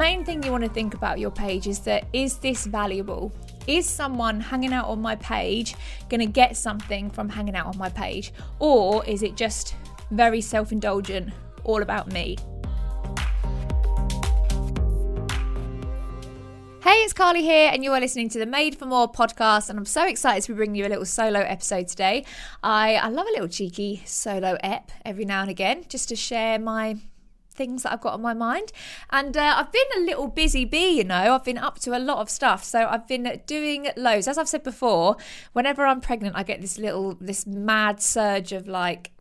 main thing you want to think about your page is that is this valuable? Is someone hanging out on my page going to get something from hanging out on my page? Or is it just very self indulgent, all about me? Hey, it's Carly here, and you are listening to the Made for More podcast. And I'm so excited to be bringing you a little solo episode today. I, I love a little cheeky solo ep every now and again just to share my things that I've got on my mind. And uh, I've been a little busy bee, you know, I've been up to a lot of stuff. So I've been doing loads. As I've said before, whenever I'm pregnant, I get this little, this mad surge of like,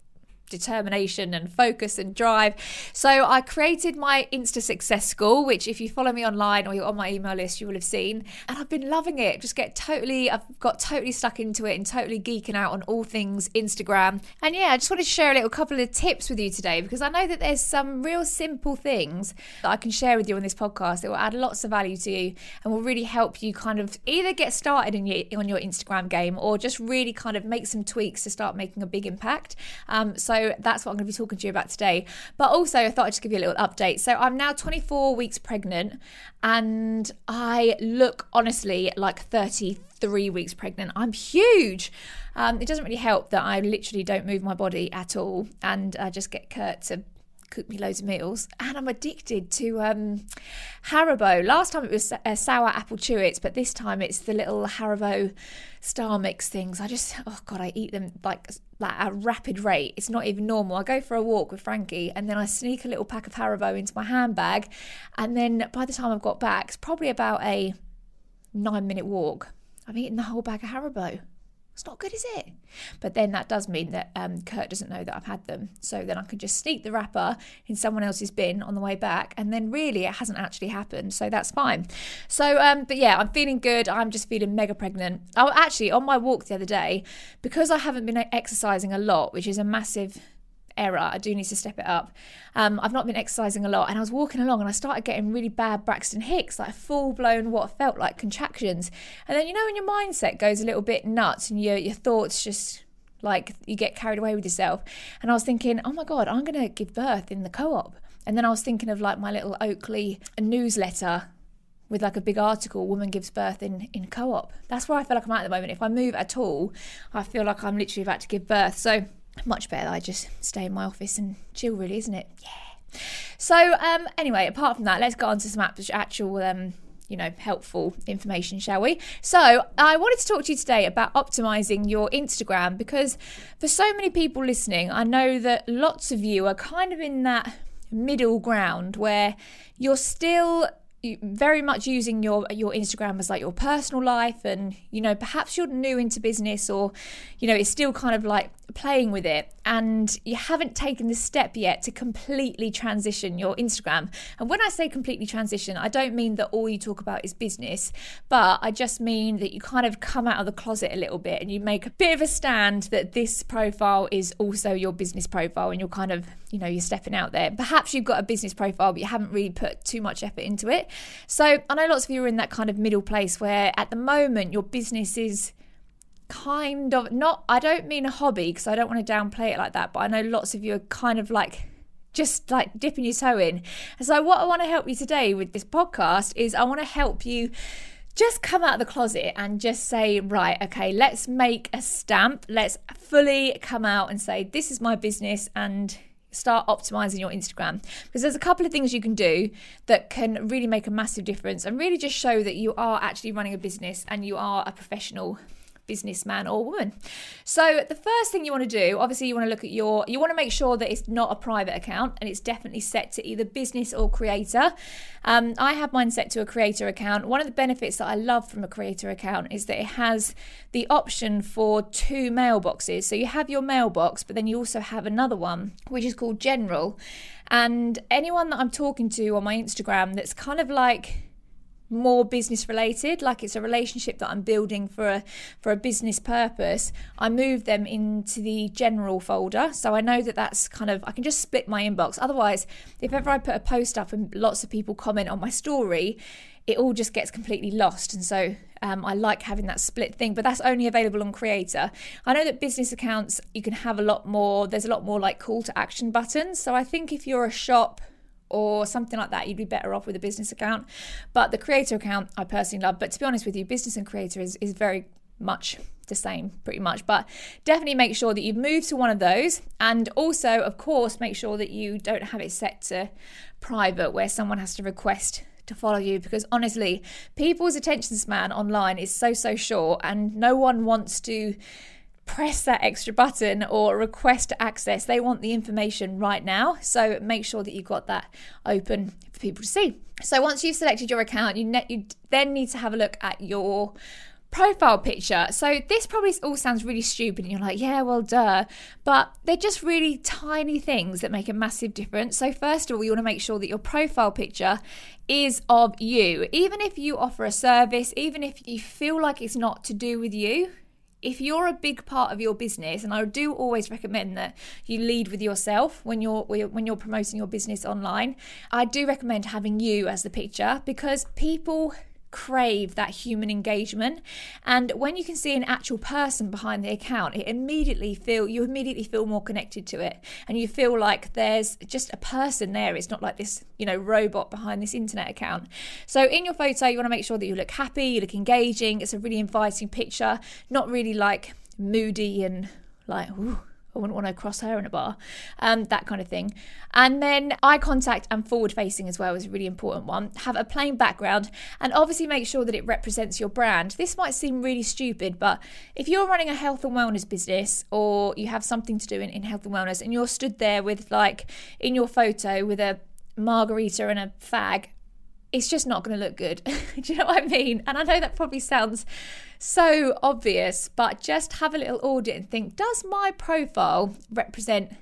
determination and focus and drive. So I created my Insta Success School, which if you follow me online or you're on my email list, you will have seen. And I've been loving it. Just get totally, I've got totally stuck into it and totally geeking out on all things Instagram. And yeah, I just wanted to share a little couple of tips with you today because I know that there's some real simple things that I can share with you on this podcast that will add lots of value to you and will really help you kind of either get started in your, on your Instagram game or just really kind of make some tweaks to start making a big impact. Um, so that's what I'm going to be talking to you about today. But also, I thought I'd just give you a little update. So I'm now 24 weeks pregnant and I look honestly like 33 weeks pregnant. I'm huge. Um, it doesn't really help that I literally don't move my body at all and I just get Kurt to cook me loads of meals, and I'm addicted to um, Haribo. Last time it was uh, sour apple chewits, but this time it's the little Haribo star mix things. I just, oh god, I eat them like like at a rapid rate. It's not even normal. I go for a walk with Frankie, and then I sneak a little pack of Haribo into my handbag, and then by the time I've got back, it's probably about a nine minute walk. I've eaten the whole bag of Haribo. It's not good, is it? But then that does mean that um, Kurt doesn't know that I've had them. So then I can just sneak the wrapper in someone else's bin on the way back. And then really it hasn't actually happened. So that's fine. So, um, but yeah, I'm feeling good. I'm just feeling mega pregnant. Oh, actually, on my walk the other day, because I haven't been exercising a lot, which is a massive error. I do need to step it up. Um, I've not been exercising a lot, and I was walking along, and I started getting really bad Braxton Hicks, like full blown what felt like contractions. And then you know when your mindset goes a little bit nuts, and your your thoughts just like you get carried away with yourself. And I was thinking, oh my god, I'm gonna give birth in the co-op. And then I was thinking of like my little Oakley newsletter with like a big article woman gives birth in in co-op that's where i feel like i'm at, at the moment if i move at all i feel like i'm literally about to give birth so much better I just stay in my office and chill, really, isn't it? Yeah. So, um, anyway, apart from that, let's go on to some actual, um, you know, helpful information, shall we? So, I wanted to talk to you today about optimizing your Instagram because for so many people listening, I know that lots of you are kind of in that middle ground where you're still very much using your your Instagram as like your personal life and you know perhaps you're new into business or you know it's still kind of like playing with it and you haven't taken the step yet to completely transition your Instagram. And when I say completely transition, I don't mean that all you talk about is business, but I just mean that you kind of come out of the closet a little bit and you make a bit of a stand that this profile is also your business profile and you're kind of, you know, you're stepping out there. Perhaps you've got a business profile, but you haven't really put too much effort into it. So I know lots of you are in that kind of middle place where at the moment your business is kind of not I don't mean a hobby because I don't want to downplay it like that, but I know lots of you are kind of like just like dipping your toe in. And so what I want to help you today with this podcast is I want to help you just come out of the closet and just say, right, okay, let's make a stamp. Let's fully come out and say, this is my business and start optimizing your Instagram. Because there's a couple of things you can do that can really make a massive difference and really just show that you are actually running a business and you are a professional businessman or woman. So the first thing you want to do, obviously you want to look at your you want to make sure that it's not a private account and it's definitely set to either business or creator. Um, I have mine set to a creator account. One of the benefits that I love from a creator account is that it has the option for two mailboxes. So you have your mailbox, but then you also have another one which is called general. And anyone that I'm talking to on my Instagram that's kind of like more business related like it's a relationship that I'm building for a for a business purpose I move them into the general folder. So I know that that's kind of I can just split my inbox. Otherwise if ever I put a post up and lots of people comment on my story it all just gets completely lost. And so um, I like having that split thing but that's only available on creator. I know that business accounts you can have a lot more there's a lot more like call to action buttons. So I think if you're a shop or something like that, you'd be better off with a business account. But the creator account, I personally love. But to be honest with you, business and creator is, is very much the same, pretty much. But definitely make sure that you move to one of those. And also, of course, make sure that you don't have it set to private where someone has to request to follow you because honestly, people's attention span online is so, so short, and no one wants to press that extra button or request access. They want the information right now. So make sure that you've got that open for people to see. So once you've selected your account, you, ne- you then need to have a look at your profile picture. So this probably all sounds really stupid and you're like, yeah, well duh. But they're just really tiny things that make a massive difference. So first of all, you want to make sure that your profile picture is of you. Even if you offer a service, even if you feel like it's not to do with you, if you're a big part of your business and I do always recommend that you lead with yourself when you're when you're promoting your business online I do recommend having you as the picture because people crave that human engagement. And when you can see an actual person behind the account it immediately feel you immediately feel more connected to it. And you feel like there's just a person there. It's not like this you know robot behind this internet account. So in your photo you want to make sure that you look happy you look engaging. It's a really inviting picture not really like moody and like ooh, I wouldn't want to cross her in a bar, um, that kind of thing. And then eye contact and forward facing as well is a really important one. Have a plain background and obviously make sure that it represents your brand. This might seem really stupid, but if you're running a health and wellness business or you have something to do in, in health and wellness and you're stood there with, like, in your photo with a margarita and a fag, it's just not going to look good. Do you know what I mean? And I know that probably sounds so obvious, but just have a little audit and think does my profile represent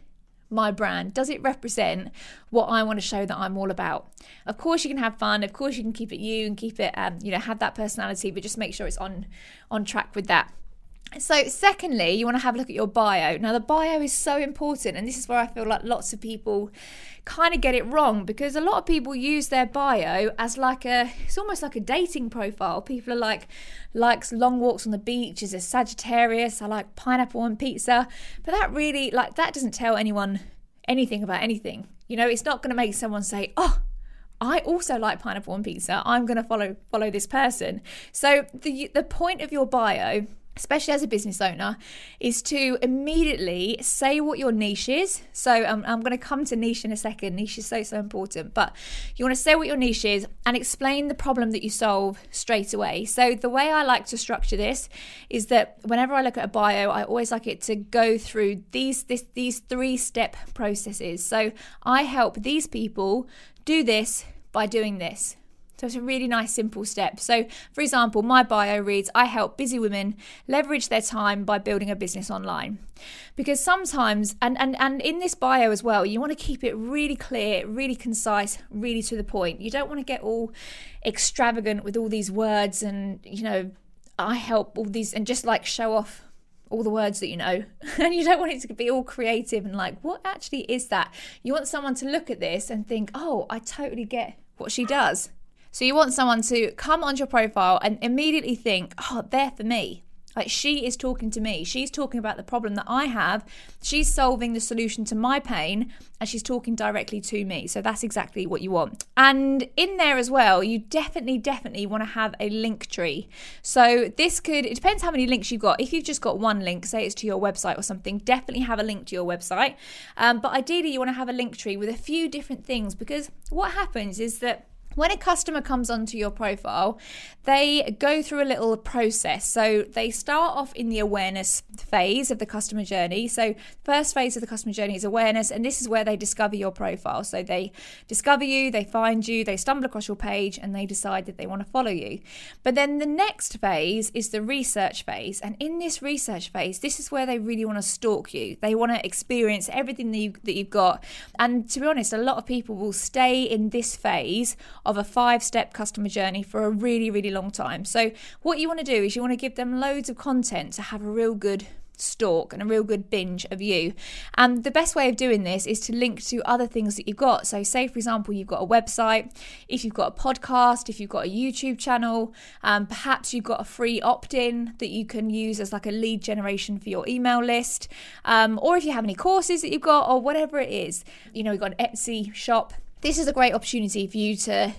my brand? Does it represent what I want to show that I'm all about? Of course, you can have fun. Of course, you can keep it you and keep it, um, you know, have that personality, but just make sure it's on on track with that. So, secondly, you want to have a look at your bio. Now, the bio is so important, and this is where I feel like lots of people kind of get it wrong because a lot of people use their bio as like a it's almost like a dating profile. People are like likes long walks on the beach, is a Sagittarius, I like pineapple and pizza, but that really like that doesn't tell anyone anything about anything. You know, it's not going to make someone say, "Oh, I also like pineapple and pizza. I'm going to follow follow this person." So the the point of your bio especially as a business owner, is to immediately say what your niche is. So um, I'm going to come to niche in a second. Niche is so, so important. But you want to say what your niche is and explain the problem that you solve straight away. So the way I like to structure this is that whenever I look at a bio, I always like it to go through these, this, these three step processes. So I help these people do this by doing this. So it's a really nice, simple step. So, for example, my bio reads I help busy women leverage their time by building a business online. Because sometimes, and, and, and in this bio as well, you want to keep it really clear, really concise, really to the point. You don't want to get all extravagant with all these words and, you know, I help all these and just like show off all the words that you know. and you don't want it to be all creative and like, what actually is that? You want someone to look at this and think, oh, I totally get what she does. So you want someone to come onto your profile and immediately think, oh, they're for me. Like she is talking to me. She's talking about the problem that I have. She's solving the solution to my pain and she's talking directly to me. So that's exactly what you want. And in there as well, you definitely, definitely want to have a link tree. So this could, it depends how many links you've got. If you've just got one link, say it's to your website or something, definitely have a link to your website. Um, but ideally, you want to have a link tree with a few different things because what happens is that when a customer comes onto your profile, they go through a little process. So they start off in the awareness phase of the customer journey. So, first phase of the customer journey is awareness, and this is where they discover your profile. So, they discover you, they find you, they stumble across your page, and they decide that they want to follow you. But then the next phase is the research phase. And in this research phase, this is where they really want to stalk you. They want to experience everything that, you, that you've got. And to be honest, a lot of people will stay in this phase of a five step customer journey for a really, really long time. So, what you want to do is you want to give them loads of content to have a real good stalk and a real good binge of you. And the best way of doing this is to link to other things that you've got. So, say for example, you've got a website, if you've got a podcast, if you've got a YouTube channel, um, perhaps you've got a free opt in that you can use as like a lead generation for your email list, um, or if you have any courses that you've got, or whatever it is. You know, we've got an Etsy shop this is a great opportunity for you to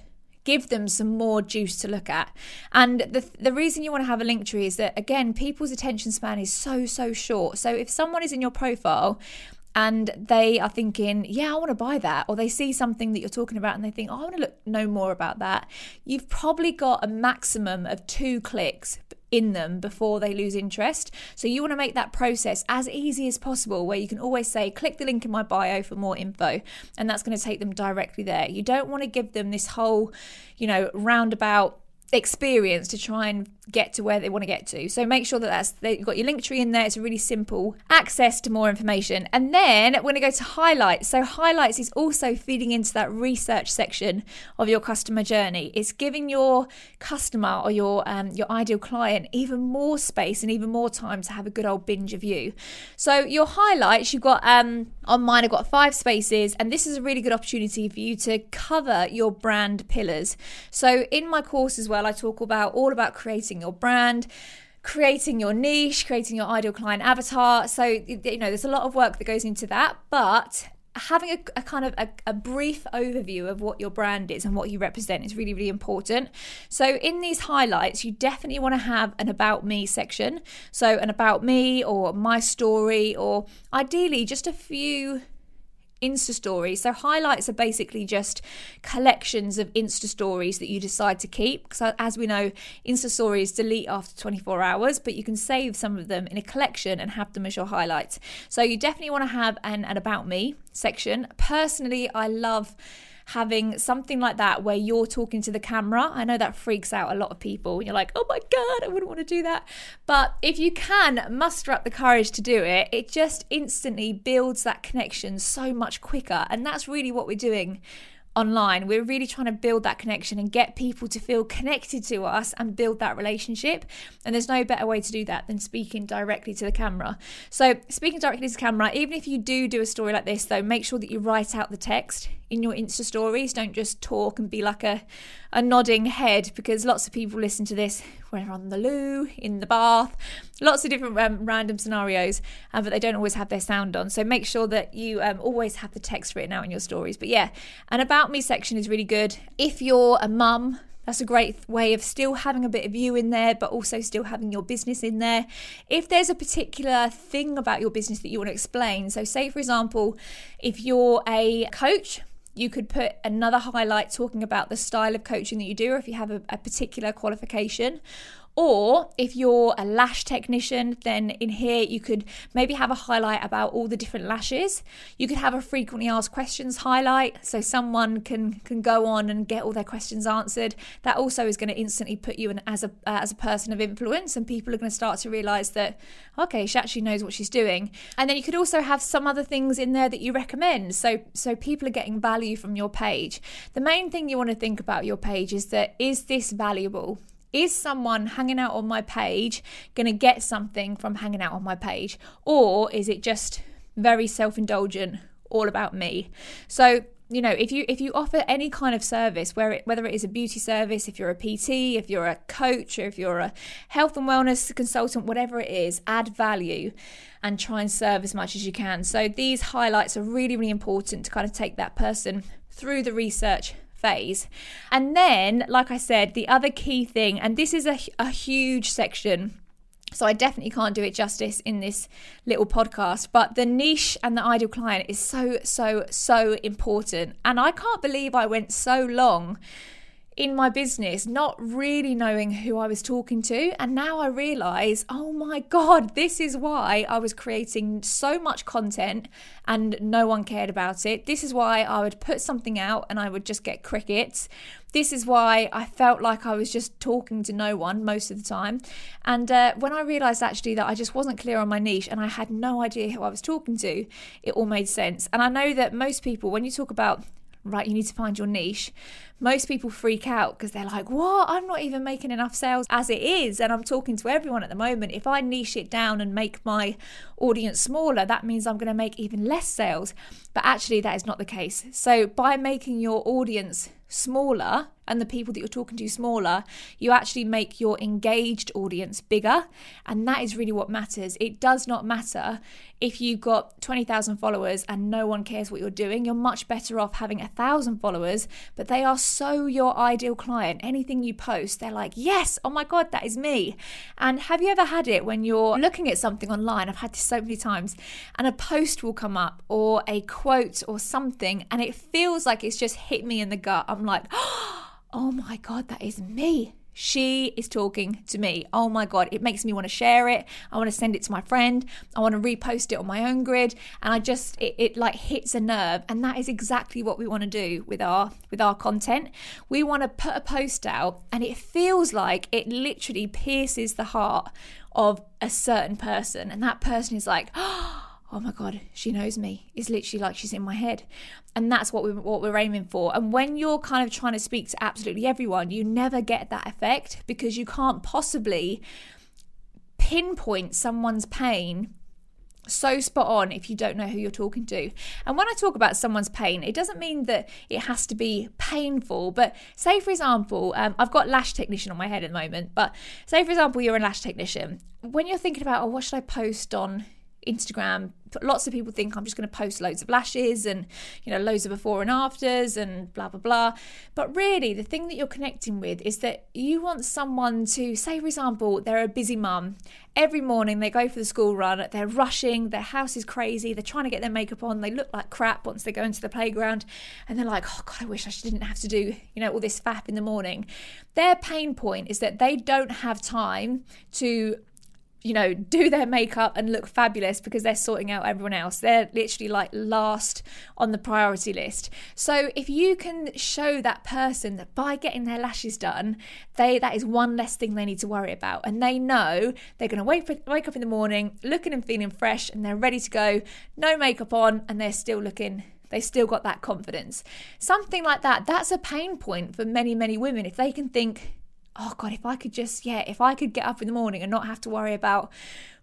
give them some more juice to look at. And the the reason you want to have a link tree is that again, people's attention span is so so short. So if someone is in your profile and they are thinking, yeah, I want to buy that, or they see something that you're talking about and they think, oh, I want to look know more about that, you've probably got a maximum of two clicks in them before they lose interest. So you want to make that process as easy as possible where you can always say click the link in my bio for more info and that's going to take them directly there. You don't want to give them this whole, you know, roundabout experience to try and get to where they want to get to. So make sure that that's you've got your link tree in there. It's a really simple access to more information. And then we're going to go to highlights. So highlights is also feeding into that research section of your customer journey. It's giving your customer or your um, your ideal client even more space and even more time to have a good old binge of you. So your highlights, you've got um, on mine, I've got five spaces, and this is a really good opportunity for you to cover your brand pillars. So in my course as well, I talk about all about creating your brand creating your niche, creating your ideal client avatar. So, you know, there's a lot of work that goes into that, but having a, a kind of a, a, brief overview of what your brand is and what you represent is really really important so in these highlights you definitely want to have an about me section so an about me or my story or ideally just a few Insta stories. So highlights are basically just collections of Insta stories that you decide to keep. Because as we know, Insta stories delete after 24 hours, but you can save some of them in a collection and have them as your highlights. So you definitely want to have an, an about me section. Personally, I love having something like that where you're talking to the camera. I know that freaks out a lot of people. You're like, oh my God, I wouldn't want to do that. But if you can muster up the courage to do it, it just instantly builds that connection so much quicker. And that's really what we're doing online. We're really trying to build that connection and get people to feel connected to us and build that relationship. And there's no better way to do that than speaking directly to the camera. So, speaking directly to the camera, even if you do do a story like this, though, make sure that you write out the text in your Insta stories. Don't just talk and be like a, a nodding head because lots of people listen to this when they're on the loo, in the bath, lots of different um, random scenarios, uh, but they don't always have their sound on. So make sure that you um, always have the text written out in your stories. But yeah, an About Me section is really good. If you're a mum, that's a great way of still having a bit of you in there, but also still having your business in there. If there's a particular thing about your business that you want to explain, so say for example, if you're a coach, you could put another highlight talking about the style of coaching that you do, or if you have a, a particular qualification. Or if you're a lash technician, then in here you could maybe have a highlight about all the different lashes. You could have a frequently asked questions highlight so someone can can go on and get all their questions answered. That also is going to instantly put you in as a uh, as a person of influence, and people are going to start to realize that okay, she actually knows what she's doing. And then you could also have some other things in there that you recommend. So so people are getting value from your page. The main thing you want to think about your page is that is this valuable? Is someone hanging out on my page going to get something from hanging out on my page? Or is it just very self indulgent, all about me? So, you know if you if you offer any kind of service where it, whether it is a beauty service if you're a pt if you're a coach or if you're a health and wellness consultant whatever it is add value and try and serve as much as you can so these highlights are really really important to kind of take that person through the research phase. And then, like I said, the other key thing, and this is a, a huge section. So I definitely can't do it justice in this little podcast, but the niche and the ideal client is so, so, so important. And I can't believe I went so long in my business, not really knowing who I was talking to. And now I realize, oh my God, this is why I was creating so much content and no one cared about it. This is why I would put something out and I would just get crickets. This is why I felt like I was just talking to no one most of the time. And uh, when I realized actually that I just wasn't clear on my niche and I had no idea who I was talking to, it all made sense. And I know that most people, when you talk about right, you need to find your niche. Most people freak out because they're like, what? I'm not even making enough sales as it is. And I'm talking to everyone at the moment. If I niche it down and make my audience smaller, that means I'm going to make even less sales. But actually, that is not the case. So, by making your audience smaller and the people that you're talking to smaller, you actually make your engaged audience bigger. And that is really what matters. It does not matter if you've got 20,000 followers and no one cares what you're doing. You're much better off having a thousand followers, but they are so your ideal client. Anything you post, they're like, yes, oh my God, that is me. And have you ever had it when you're looking at something online? I've had this so many times, and a post will come up or a quote or something, and it feels like it's just hit me in the gut. I'm like, oh Oh my God, that is me. She is talking to me. Oh my God, it makes me want to share it. I want to send it to my friend. I want to repost it on my own grid. And I just, it, it like hits a nerve. And that is exactly what we want to do with our, with our content. We want to put a post out and it feels like it literally pierces the heart of a certain person. And that person is like, oh, oh my god she knows me it's literally like she's in my head and that's what we what we're aiming for and when you're kind of trying to speak to absolutely everyone you never get that effect because you can't possibly pinpoint someone's pain so spot on if you don't know who you're talking to. And when I talk about someone's pain, it doesn't mean that it has to be painful. But say, for example, um, I've got lash technician on my head at the moment, but say, for example, you're a lash technician. When you're thinking about, oh, what should I post on Instagram, lots of people think I'm just going to post loads of lashes and, you know, loads of before and afters and blah, blah, blah. But really, the thing that you're connecting with is that you want someone to, say, for example, they're a busy mum. Every morning they go for the school run, they're rushing, their house is crazy, they're trying to get their makeup on, they look like crap once they go into the playground, and they're like, oh God, I wish I didn't have to do, you know, all this fap in the morning. Their pain point is that they don't have time to you know, do their makeup and look fabulous because they're sorting out everyone else. They're literally like last on the priority list. So if you can show that person that by getting their lashes done, they that is one less thing they need to worry about, and they know they're going to wake wake up in the morning looking and feeling fresh, and they're ready to go, no makeup on, and they're still looking they still got that confidence. Something like that, that's a pain point for many, many women. If they can think, oh god if i could just yeah if i could get up in the morning and not have to worry about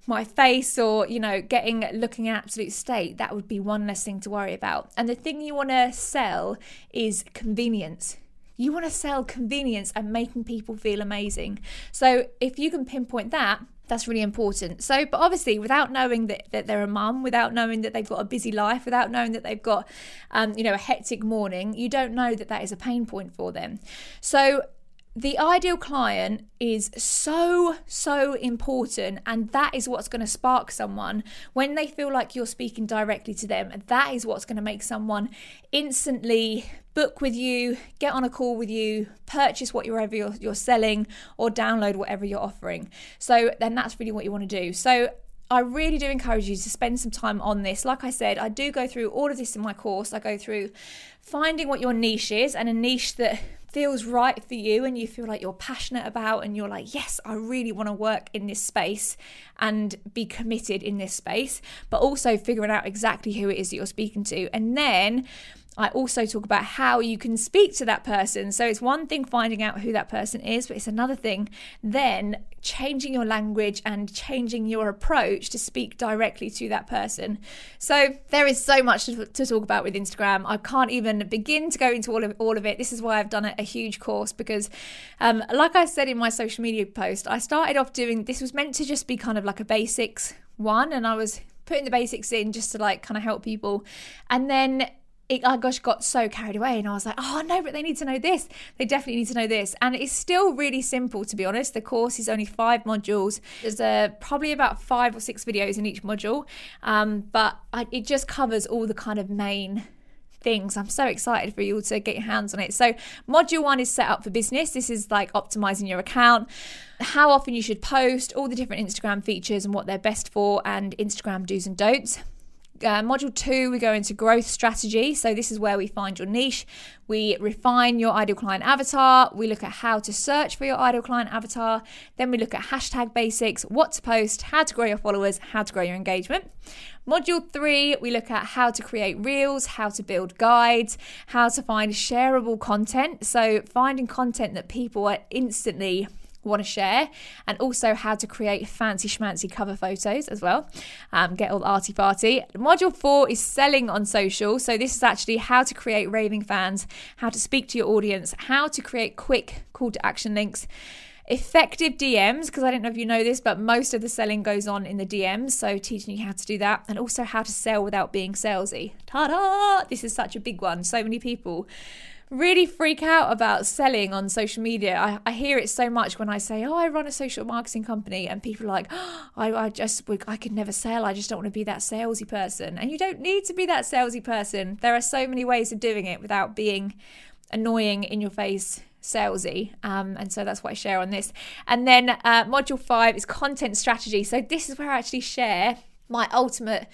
my face or you know getting looking an absolute state that would be one less thing to worry about and the thing you want to sell is convenience you want to sell convenience and making people feel amazing so if you can pinpoint that that's really important. So, but obviously, without knowing that, that they're a mum, without knowing that they've got a busy life, without knowing that they've got, um, you know, a hectic morning, you don't know that that is a pain point for them. So, the ideal client is so, so important. And that is what's going to spark someone when they feel like you're speaking directly to them. That is what's going to make someone instantly book with you, get on a call with you, purchase whatever you're, you're selling, or download whatever you're offering. So then that's really what you want to do. So I really do encourage you to spend some time on this. Like I said, I do go through all of this in my course. I go through finding what your niche is and a niche that feels right for you and you feel like you're passionate about and you're like, yes, I really want to work in this space and be committed in this space, but also figuring out exactly who it is that you're speaking to. And then I also talk about how you can speak to that person. So it's one thing finding out who that person is, but it's another thing then changing your language and changing your approach to speak directly to that person. So there is so much to, to talk about with Instagram. I can't even begin to go into all of all of it. This is why I've done a, a huge course because, um, like I said in my social media post, I started off doing this was meant to just be kind of like a basics one, and I was putting the basics in just to like kind of help people, and then it, I gosh got so carried away and I was like, oh no, but they need to know this. They definitely need to know this. And it's still really simple to be honest. The course is only five modules. There's uh, probably about five or six videos in each module, um, but I, it just covers all the kind of main things. I'm so excited for you all to get your hands on it. So, module one is set up for business. This is like optimizing your account, how often you should post, all the different Instagram features and what they're best for, and Instagram do's and don'ts. Uh, module two, we go into growth strategy. So, this is where we find your niche. We refine your ideal client avatar. We look at how to search for your ideal client avatar. Then we look at hashtag basics, what to post, how to grow your followers, how to grow your engagement. Module three, we look at how to create reels, how to build guides, how to find shareable content. So, finding content that people are instantly want to share, and also how to create fancy schmancy cover photos as well. Um, get all arty party. Module four is selling on social. So, this is actually how to create raving fans, how to speak to your audience, how to create quick call to action links effective DMs, because I don't know if you know this, but most of the selling goes on in the DMs. So, teaching you how to do that and also how to sell without being salesy. Ta da! This is such a big one. So many people really freak out about selling on social media. I, I hear it so much when I say, "Oh, I run a social marketing company," and people are like, oh, I, I just, I could never sell. I just don't want to be that salesy person." And you don't need to be that salesy person. There are so many ways of doing it without being annoying in your face salesy um, and so that's what i share on this and then uh, module five is content strategy so this is where i actually share my ultimate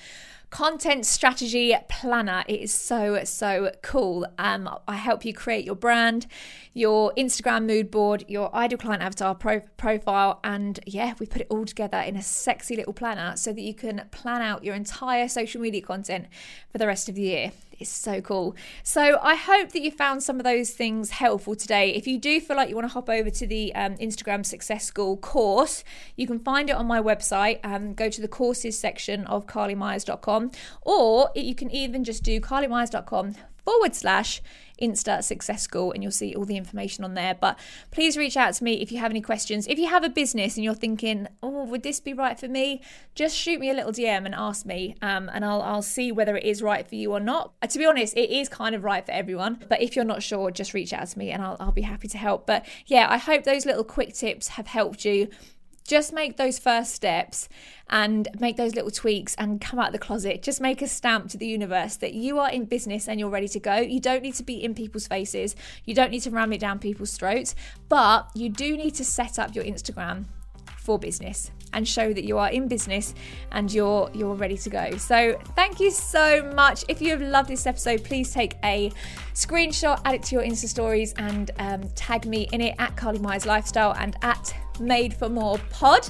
content strategy planner. It is so, so cool. Um, I help you create your brand, your Instagram mood board, your ideal client avatar pro- profile, and yeah, we put it all together in a sexy little planner so that you can plan out your entire social media content for the rest of the year is so cool. So I hope that you found some of those things helpful today. If you do feel like you want to hop over to the um, Instagram Success School course, you can find it on my website. Um, go to the courses section of carlymyers.com, or you can even just do carlymyers.com forward slash Insta Success School, and you'll see all the information on there. But please reach out to me if you have any questions. If you have a business and you're thinking, oh, would this be right for me? Just shoot me a little DM and ask me, um, and I'll, I'll see whether it is right for you or not. Uh, to be honest, it is kind of right for everyone. But if you're not sure, just reach out to me and I'll, I'll be happy to help. But yeah, I hope those little quick tips have helped you just make those first steps and make those little tweaks and come out of the closet. Just make a stamp to the universe that you are in business and you're ready to go. You don't need to be in people's faces, you don't need to ram it down people's throats, but you do need to set up your Instagram for business and show that you are in business and you're you're ready to go. So thank you so much. If you have loved this episode, please take a screenshot, add it to your Insta stories, and um, tag me in it at Carly Myers Lifestyle and at Made for More Pod.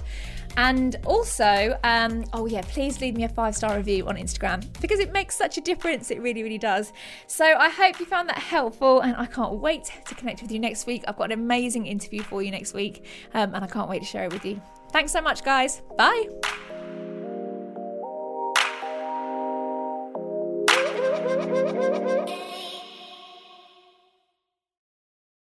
And also, um, oh yeah, please leave me a five star review on Instagram because it makes such a difference. It really, really does. So I hope you found that helpful, and I can't wait to connect with you next week. I've got an amazing interview for you next week, um, and I can't wait to share it with you. Thanks so much, guys. Bye.